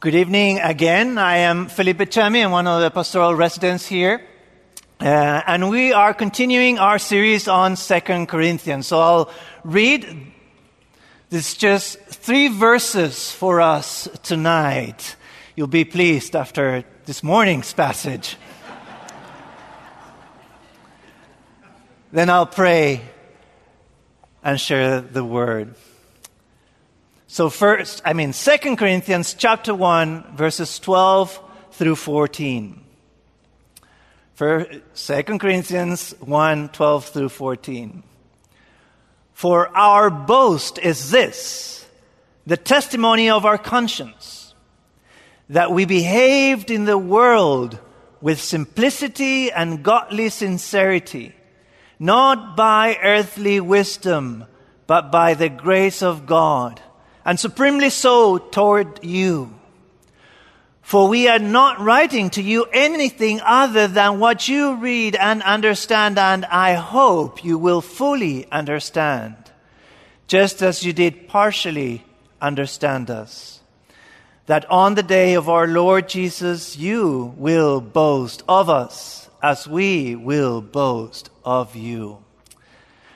Good evening again. I am Felipe Chami. I'm one of the pastoral residents here. Uh, and we are continuing our series on Second Corinthians. So I'll read this just three verses for us tonight. You'll be pleased after this morning's passage. then I'll pray and share the word. So first, I mean, 2 Corinthians chapter 1, verses 12 through 14. For 2 Corinthians 1, 12 through 14. For our boast is this, the testimony of our conscience, that we behaved in the world with simplicity and godly sincerity, not by earthly wisdom, but by the grace of God and supremely so toward you. For we are not writing to you anything other than what you read and understand, and I hope you will fully understand, just as you did partially understand us. That on the day of our Lord Jesus, you will boast of us as we will boast of you.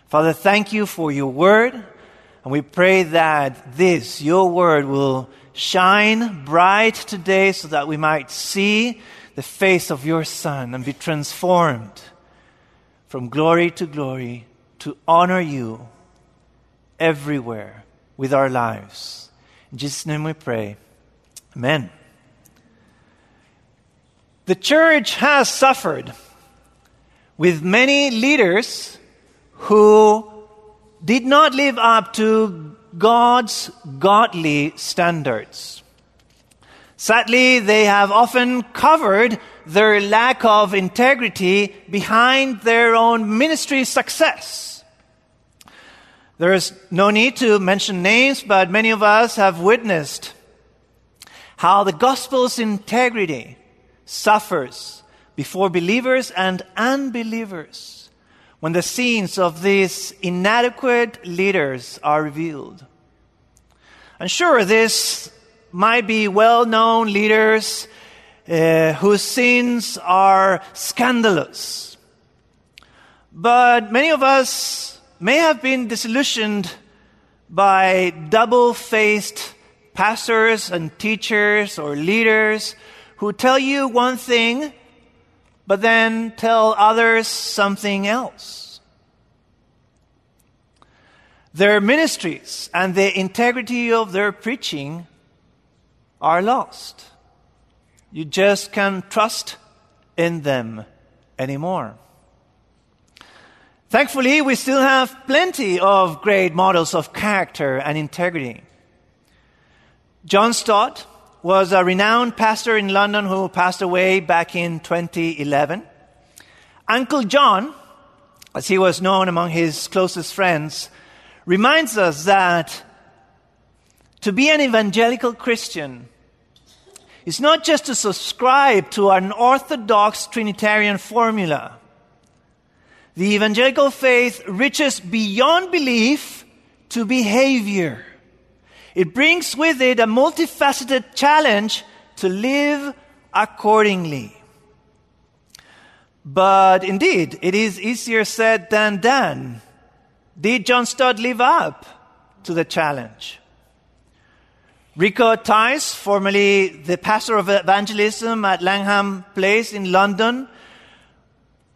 Father, thank you for your word. And we pray that this, your word, will shine bright today so that we might see the face of your Son and be transformed from glory to glory to honor you everywhere with our lives. In Jesus' name we pray. Amen. The church has suffered with many leaders who did not live up to God's godly standards. Sadly, they have often covered their lack of integrity behind their own ministry success. There is no need to mention names, but many of us have witnessed how the gospel's integrity suffers before believers and unbelievers when the sins of these inadequate leaders are revealed. And sure, this might be well known leaders uh, whose sins are scandalous. But many of us may have been disillusioned by double faced pastors and teachers or leaders who tell you one thing but then tell others something else. Their ministries and the integrity of their preaching are lost. You just can't trust in them anymore. Thankfully, we still have plenty of great models of character and integrity. John Stott, was a renowned pastor in London who passed away back in 2011. Uncle John, as he was known among his closest friends, reminds us that to be an evangelical Christian is not just to subscribe to an orthodox Trinitarian formula. The evangelical faith reaches beyond belief to behavior. It brings with it a multifaceted challenge to live accordingly. But indeed, it is easier said than done. Did John Stott live up to the challenge? Rico Tice, formerly the pastor of evangelism at Langham Place in London,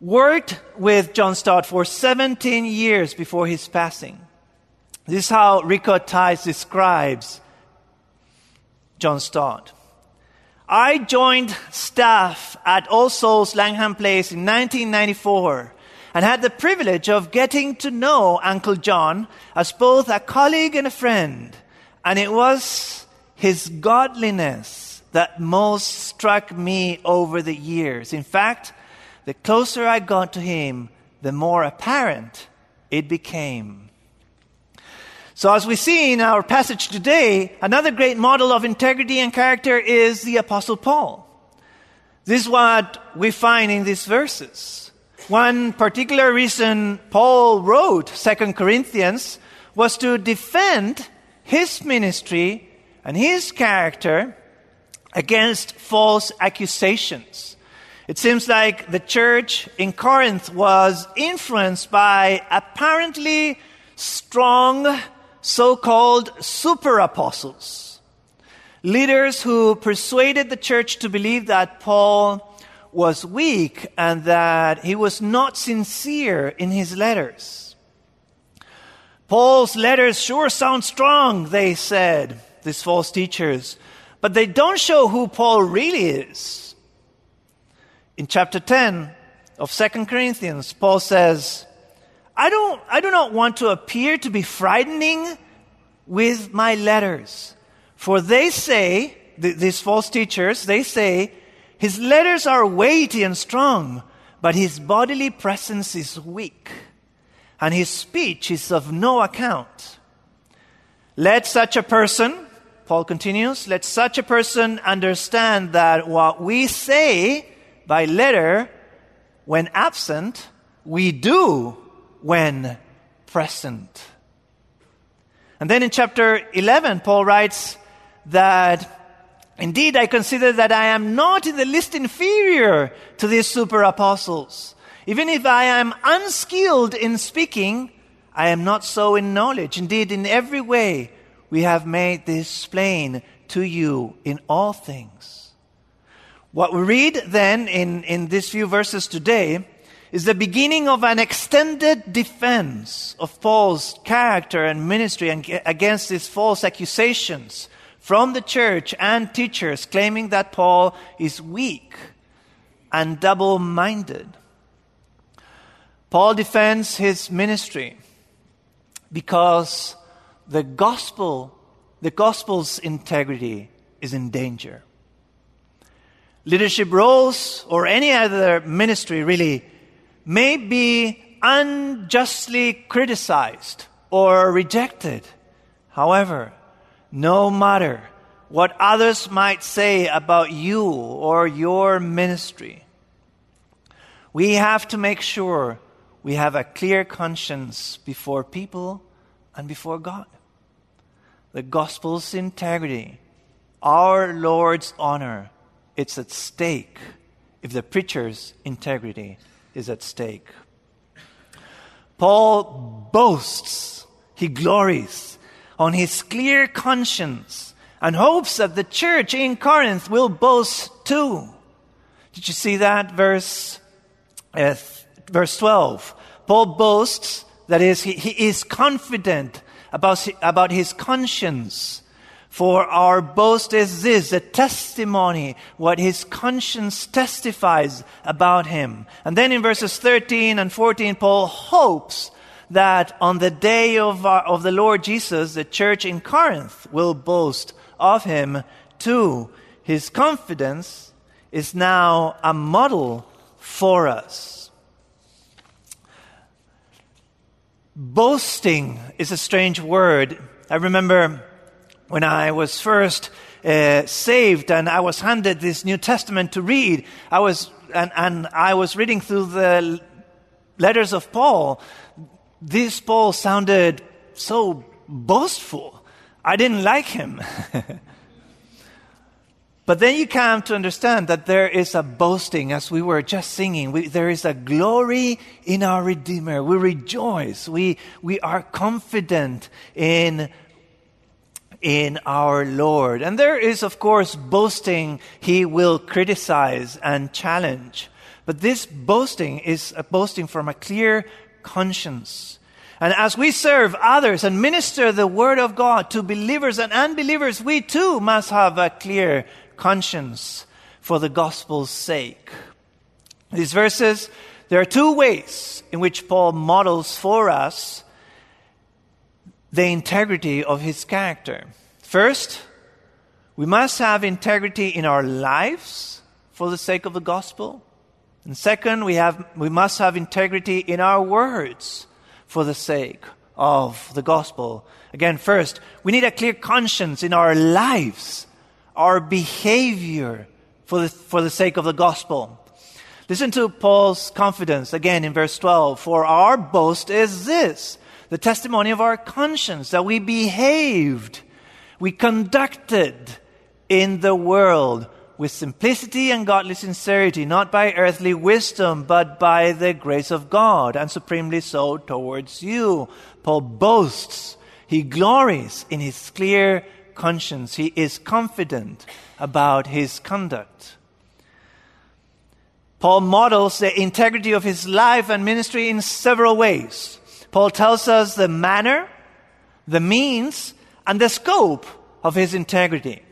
worked with John Stott for 17 years before his passing. This is how Rico Tice describes John Stott. I joined staff at All Souls Langham Place in 1994 and had the privilege of getting to know Uncle John as both a colleague and a friend. And it was his godliness that most struck me over the years. In fact, the closer I got to him, the more apparent it became. So, as we see in our passage today, another great model of integrity and character is the Apostle Paul. This is what we find in these verses. One particular reason Paul wrote Second Corinthians was to defend his ministry and his character against false accusations. It seems like the church in Corinth was influenced by apparently strong so called super apostles, leaders who persuaded the church to believe that Paul was weak and that he was not sincere in his letters. Paul's letters sure sound strong, they said, these false teachers, but they don't show who Paul really is. In chapter 10 of 2 Corinthians, Paul says, I, don't, I do not want to appear to be frightening with my letters. For they say, th- these false teachers, they say, his letters are weighty and strong, but his bodily presence is weak, and his speech is of no account. Let such a person, Paul continues, let such a person understand that what we say by letter when absent, we do when present. And then in chapter 11, Paul writes that indeed I consider that I am not in the least inferior to these super apostles. Even if I am unskilled in speaking, I am not so in knowledge. Indeed, in every way, we have made this plain to you in all things. What we read then in, in these few verses today is the beginning of an extended defense of Paul's character and ministry against these false accusations from the church and teachers claiming that Paul is weak and double minded. Paul defends his ministry because the gospel, the gospel's integrity is in danger. Leadership roles or any other ministry really may be unjustly criticized or rejected. However, no matter what others might say about you or your ministry, we have to make sure we have a clear conscience before people and before God. The gospel's integrity, our Lord's honor, it's at stake if the preacher's integrity is at stake. Paul boasts, he glories on his clear conscience and hopes that the church in Corinth will boast too. Did you see that verse uh, verse 12? Paul boasts that is he, he is confident about about his conscience for our boast is this, the testimony, what his conscience testifies about him. And then in verses 13 and 14, Paul hopes that on the day of, our, of the Lord Jesus, the church in Corinth will boast of him too. His confidence is now a model for us. Boasting is a strange word. I remember when I was first uh, saved and I was handed this New Testament to read, I was, and, and I was reading through the letters of Paul. This Paul sounded so boastful. I didn't like him. But then you come to understand that there is a boasting, as we were just singing. We, there is a glory in our Redeemer. We rejoice. We, we are confident in in our Lord. And there is, of course, boasting he will criticize and challenge. But this boasting is a boasting from a clear conscience. And as we serve others and minister the word of God to believers and unbelievers, we too must have a clear conscience for the gospel's sake. These verses, there are two ways in which Paul models for us the integrity of his character. First, we must have integrity in our lives for the sake of the gospel. And second, we, have, we must have integrity in our words for the sake of the gospel. Again, first, we need a clear conscience in our lives, our behavior for the, for the sake of the gospel. Listen to Paul's confidence again in verse 12. For our boast is this the testimony of our conscience, that we behaved, we conducted in the world with simplicity and godly sincerity, not by earthly wisdom, but by the grace of God, and supremely so towards you. Paul boasts, he glories in his clear conscience, he is confident about his conduct. Paul models the integrity of his life and ministry in several ways. Paul tells us the manner, the means, and the scope of his integrity.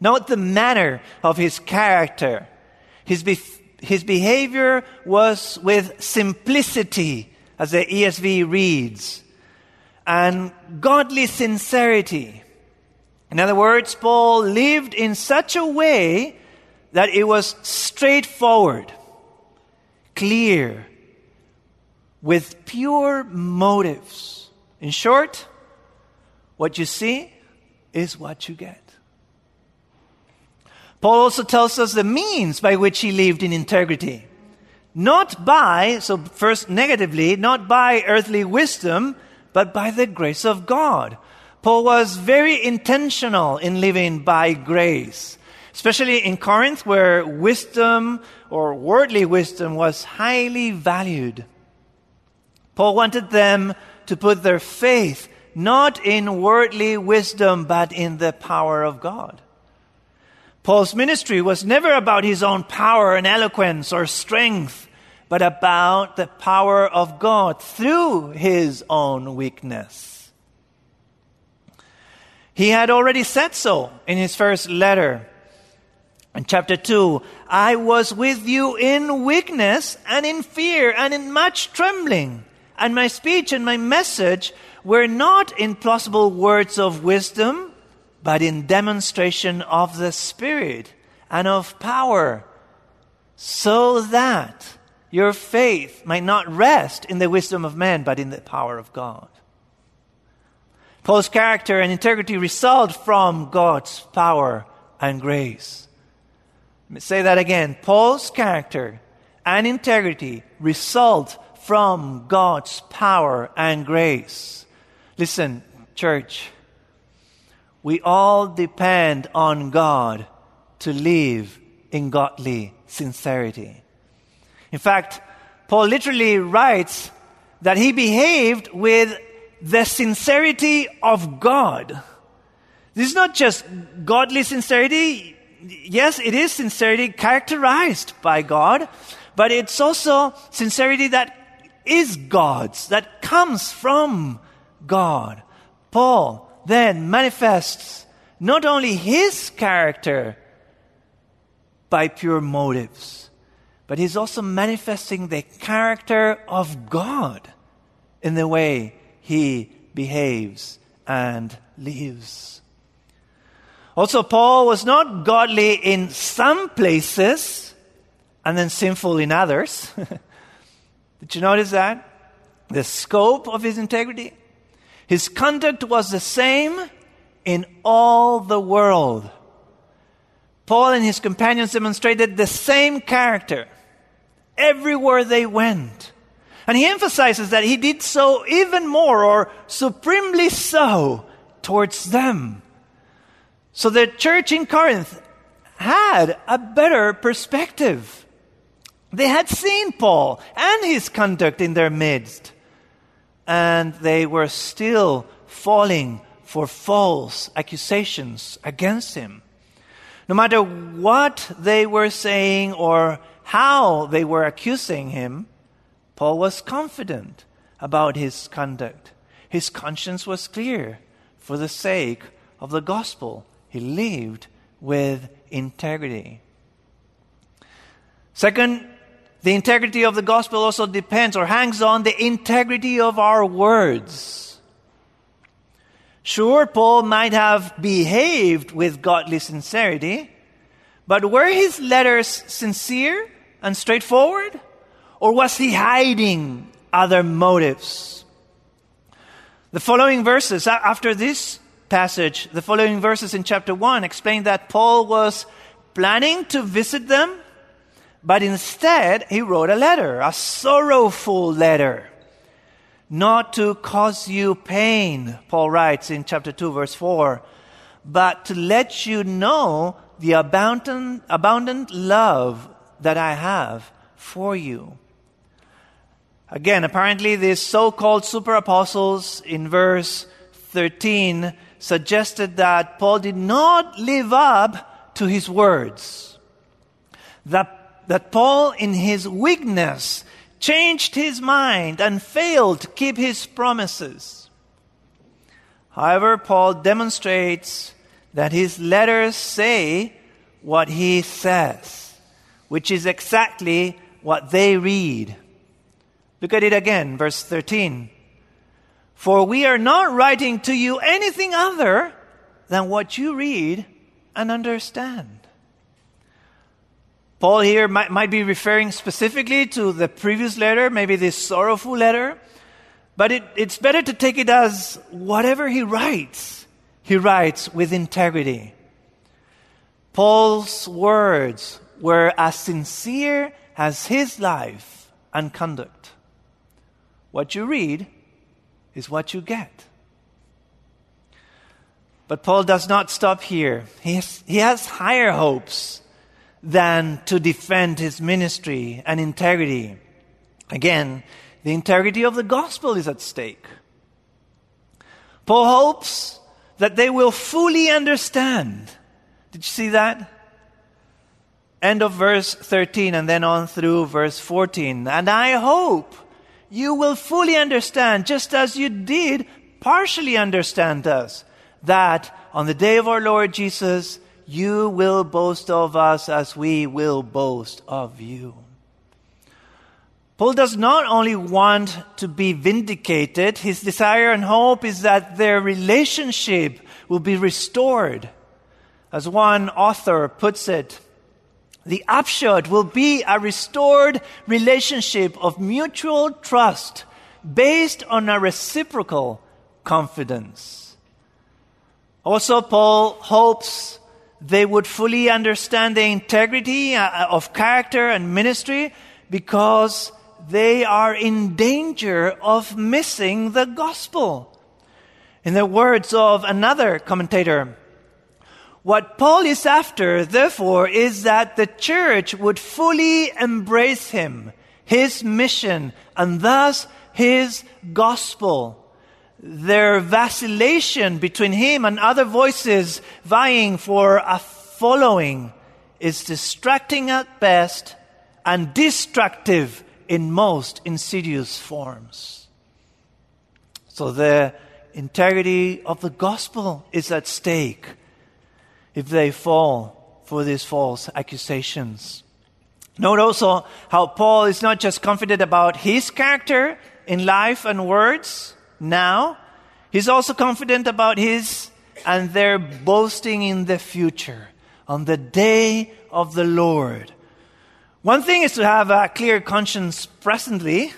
Note the manner of his character. His, his behavior was with simplicity, as the ESV reads, and godly sincerity. In other words, Paul lived in such a way that it was straightforward, clear, with pure motives. In short, what you see is what you get. Paul also tells us the means by which he lived in integrity. Not by, so first negatively, not by earthly wisdom, but by the grace of God. Paul was very intentional in living by grace, especially in Corinth where wisdom or worldly wisdom was highly valued. Paul wanted them to put their faith not in worldly wisdom, but in the power of God. Paul's ministry was never about his own power and eloquence or strength, but about the power of God through his own weakness. He had already said so in his first letter. In chapter 2, I was with you in weakness and in fear and in much trembling. And my speech and my message were not in plausible words of wisdom but in demonstration of the Spirit and of power, so that your faith might not rest in the wisdom of men, but in the power of God. Paul's character and integrity result from God's power and grace. Let me say that again. Paul's character and integrity result from God's power and grace. Listen, church, we all depend on God to live in godly sincerity. In fact, Paul literally writes that he behaved with the sincerity of God. This is not just godly sincerity. Yes, it is sincerity characterized by God, but it's also sincerity that is God's, that comes from God. Paul then manifests not only his character by pure motives, but he's also manifesting the character of God in the way he behaves and lives. Also, Paul was not godly in some places and then sinful in others. Did you notice that? The scope of his integrity? His conduct was the same in all the world. Paul and his companions demonstrated the same character everywhere they went. And he emphasizes that he did so even more or supremely so towards them. So the church in Corinth had a better perspective. They had seen Paul and his conduct in their midst and they were still falling for false accusations against him. No matter what they were saying or how they were accusing him, Paul was confident about his conduct. His conscience was clear. For the sake of the gospel, he lived with integrity. Second, the integrity of the gospel also depends or hangs on the integrity of our words. Sure, Paul might have behaved with godly sincerity, but were his letters sincere and straightforward? Or was he hiding other motives? The following verses, after this passage, the following verses in chapter 1 explain that Paul was planning to visit them but instead, he wrote a letter, a sorrowful letter, not to cause you pain, Paul writes in chapter 2, verse 4, but to let you know the abundant, abundant love that I have for you. Again, apparently, these so called super apostles in verse 13 suggested that Paul did not live up to his words. That, that Paul, in his weakness, changed his mind and failed to keep his promises. However, Paul demonstrates that his letters say what he says, which is exactly what they read. Look at it again, verse 13. For we are not writing to you anything other than what you read and understand. Paul here might, might, be referring specifically to the previous letter, maybe this sorrowful letter, but it, it's better to take it as whatever he writes, he writes with integrity. Paul's words were as sincere as his life and conduct. What you read is what you get. But Paul does not stop here. He has, he has higher hopes than to defend his ministry and integrity. Again, the integrity of the gospel is at stake. Paul hopes that they will fully understand. Did you see that? End of verse 13 and then on through verse 14. And I hope you will fully understand, just as you did partially understand us, that on the day of our Lord Jesus, you will boast of us as we will boast of you. Paul does not only want to be vindicated, his desire and hope is that their relationship will be restored. As one author puts it, the upshot will be a restored relationship of mutual trust based on a reciprocal confidence. Also, Paul hopes they would fully understand the integrity uh, of character and ministry because they are in danger of missing the gospel. In the words of another commentator, what Paul is after, therefore, is that the church would fully embrace him, his mission, and thus his gospel. Their vacillation between him and other voices vying for a following is distracting at best and destructive in most insidious forms. So the integrity of the gospel is at stake if they fall for these false accusations. Note also how Paul is not just confident about his character in life and words now, he's also confident about his and their boasting in the future, on the day of the Lord. One thing is to have a clear conscience presently,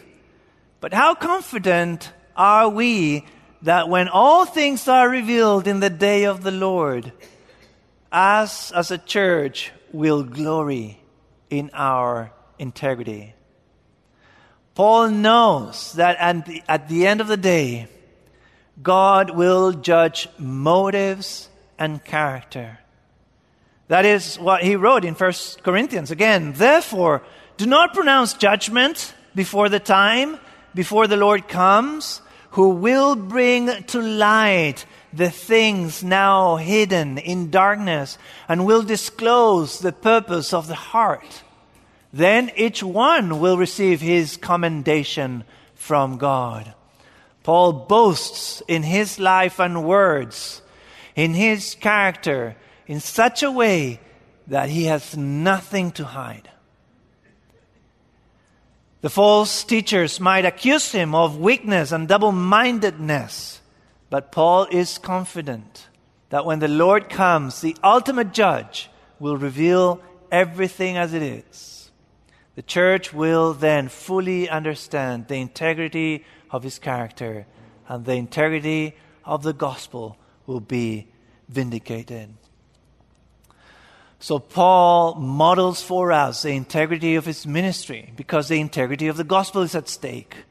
but how confident are we that when all things are revealed in the day of the Lord, us as a church will glory in our integrity. Paul knows that at the, at the end of the day, God will judge motives and character. That is what he wrote in 1 Corinthians. Again, therefore, do not pronounce judgment before the time, before the Lord comes, who will bring to light the things now hidden in darkness and will disclose the purpose of the heart. Then each one will receive his commendation from God. Paul boasts in his life and words, in his character, in such a way that he has nothing to hide. The false teachers might accuse him of weakness and double mindedness. But Paul is confident that when the Lord comes, the ultimate judge will reveal everything as it is. The church will then fully understand the integrity of his character, and the integrity of the gospel will be vindicated. So, Paul models for us the integrity of his ministry because the integrity of the gospel is at stake.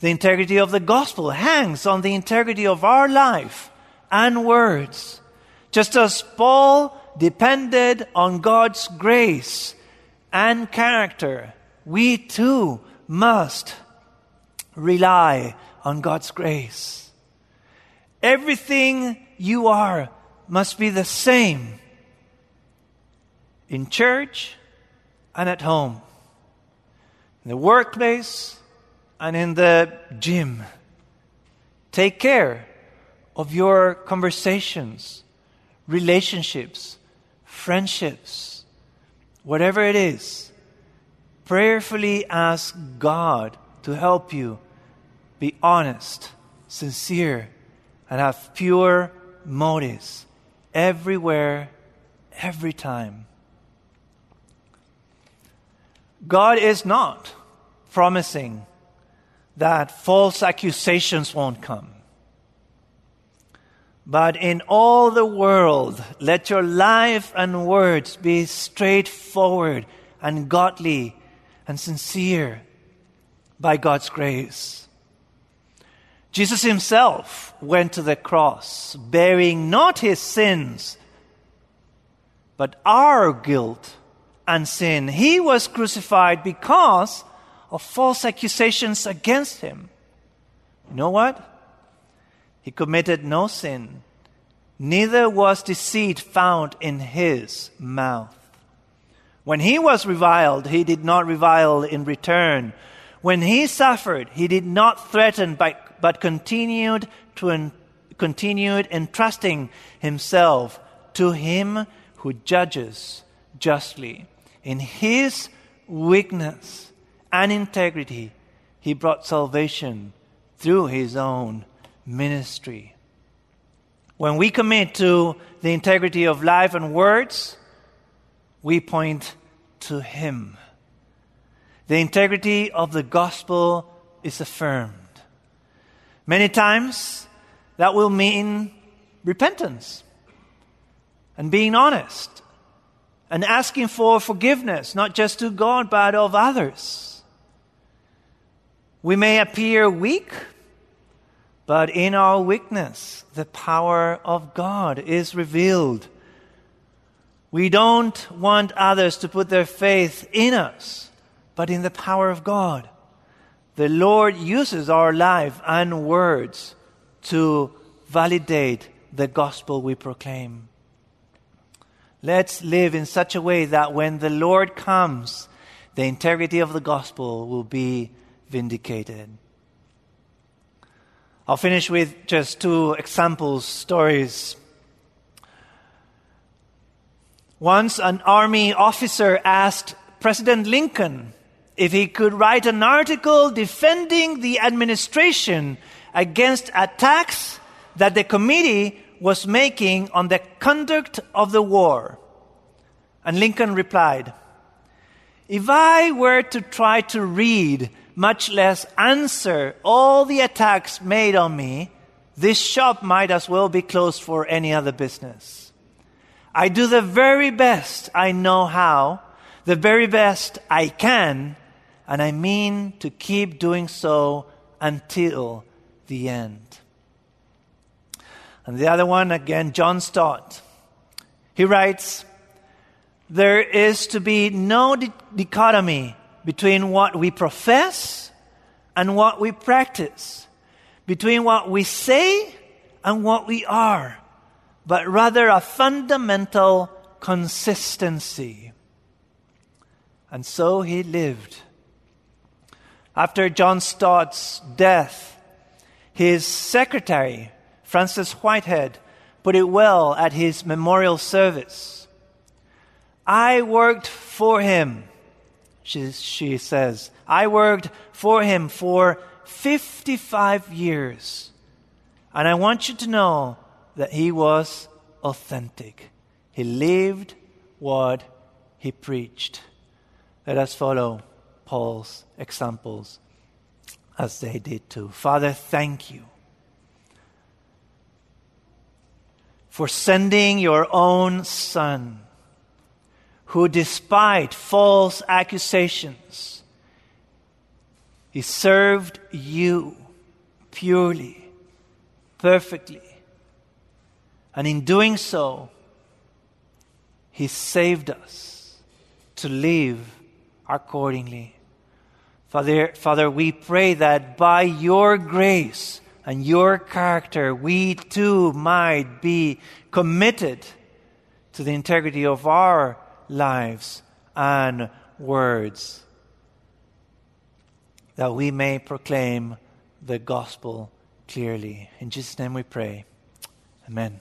The integrity of the gospel hangs on the integrity of our life and words. Just as Paul depended on God's grace and character, we too must rely on God's grace. Everything you are must be the same in church and at home, in the workplace and in the gym. Take care of your conversations, relationships, friendships, whatever it is. Prayerfully ask God to help you be honest, sincere, and have pure motives everywhere, every time. God is not promising that false accusations won't come. But in all the world, let your life and words be straightforward and godly and sincere by God's grace. Jesus himself went to the cross bearing not his sins, but our guilt and sin. He was crucified because of false accusations against him. You know what? He committed no sin, neither was deceit found in his mouth. When he was reviled, he did not revile in return. When he suffered, he did not threaten, but, but continued to en- continued entrusting himself to him who judges justly. In his weakness and integrity, he brought salvation through his own ministry. When we commit to the integrity of life and words, we point to him. The integrity of the gospel is affirmed. Many times, that will mean repentance and being honest and asking for forgiveness, not just to God, but of others. We may appear weak, but in our weakness, the power of God is revealed. We don't want others to put their faith in us, but in the power of God. The Lord uses our life and words to validate the gospel we proclaim. Let's live in such a way that when the Lord comes, the integrity of the gospel will be vindicated. I'll finish with just two examples, stories. Once an army officer asked President Lincoln if he could write an article defending the administration against attacks that the committee was making on the conduct of the war. And Lincoln replied, If I were to try to read, much less answer, all the attacks made on me, this shop might as well be closed for any other business. I do the very best I know how, the very best I can, and I mean to keep doing so until the end. And the other one, again, John Stott. He writes, There is to be no dichotomy between what we profess and what we practice, between what we say and what we are, but rather a fundamental consistency. And so he lived. After John Stott's death, his secretary, Frances Whitehead put it well at his memorial service. I worked for him, she, she says. I worked for him for 55 years. And I want you to know that he was authentic. He lived what he preached. Let us follow Paul's examples as they did too. Father, thank you for sending your own Son, who, despite false accusations, he served you purely, perfectly, And in doing so, He saved us to live accordingly. Father, Father, we pray that by your grace and your character, we too might be committed to the integrity of our lives and words, that we may proclaim the gospel clearly. In Jesus' name we pray. Amen.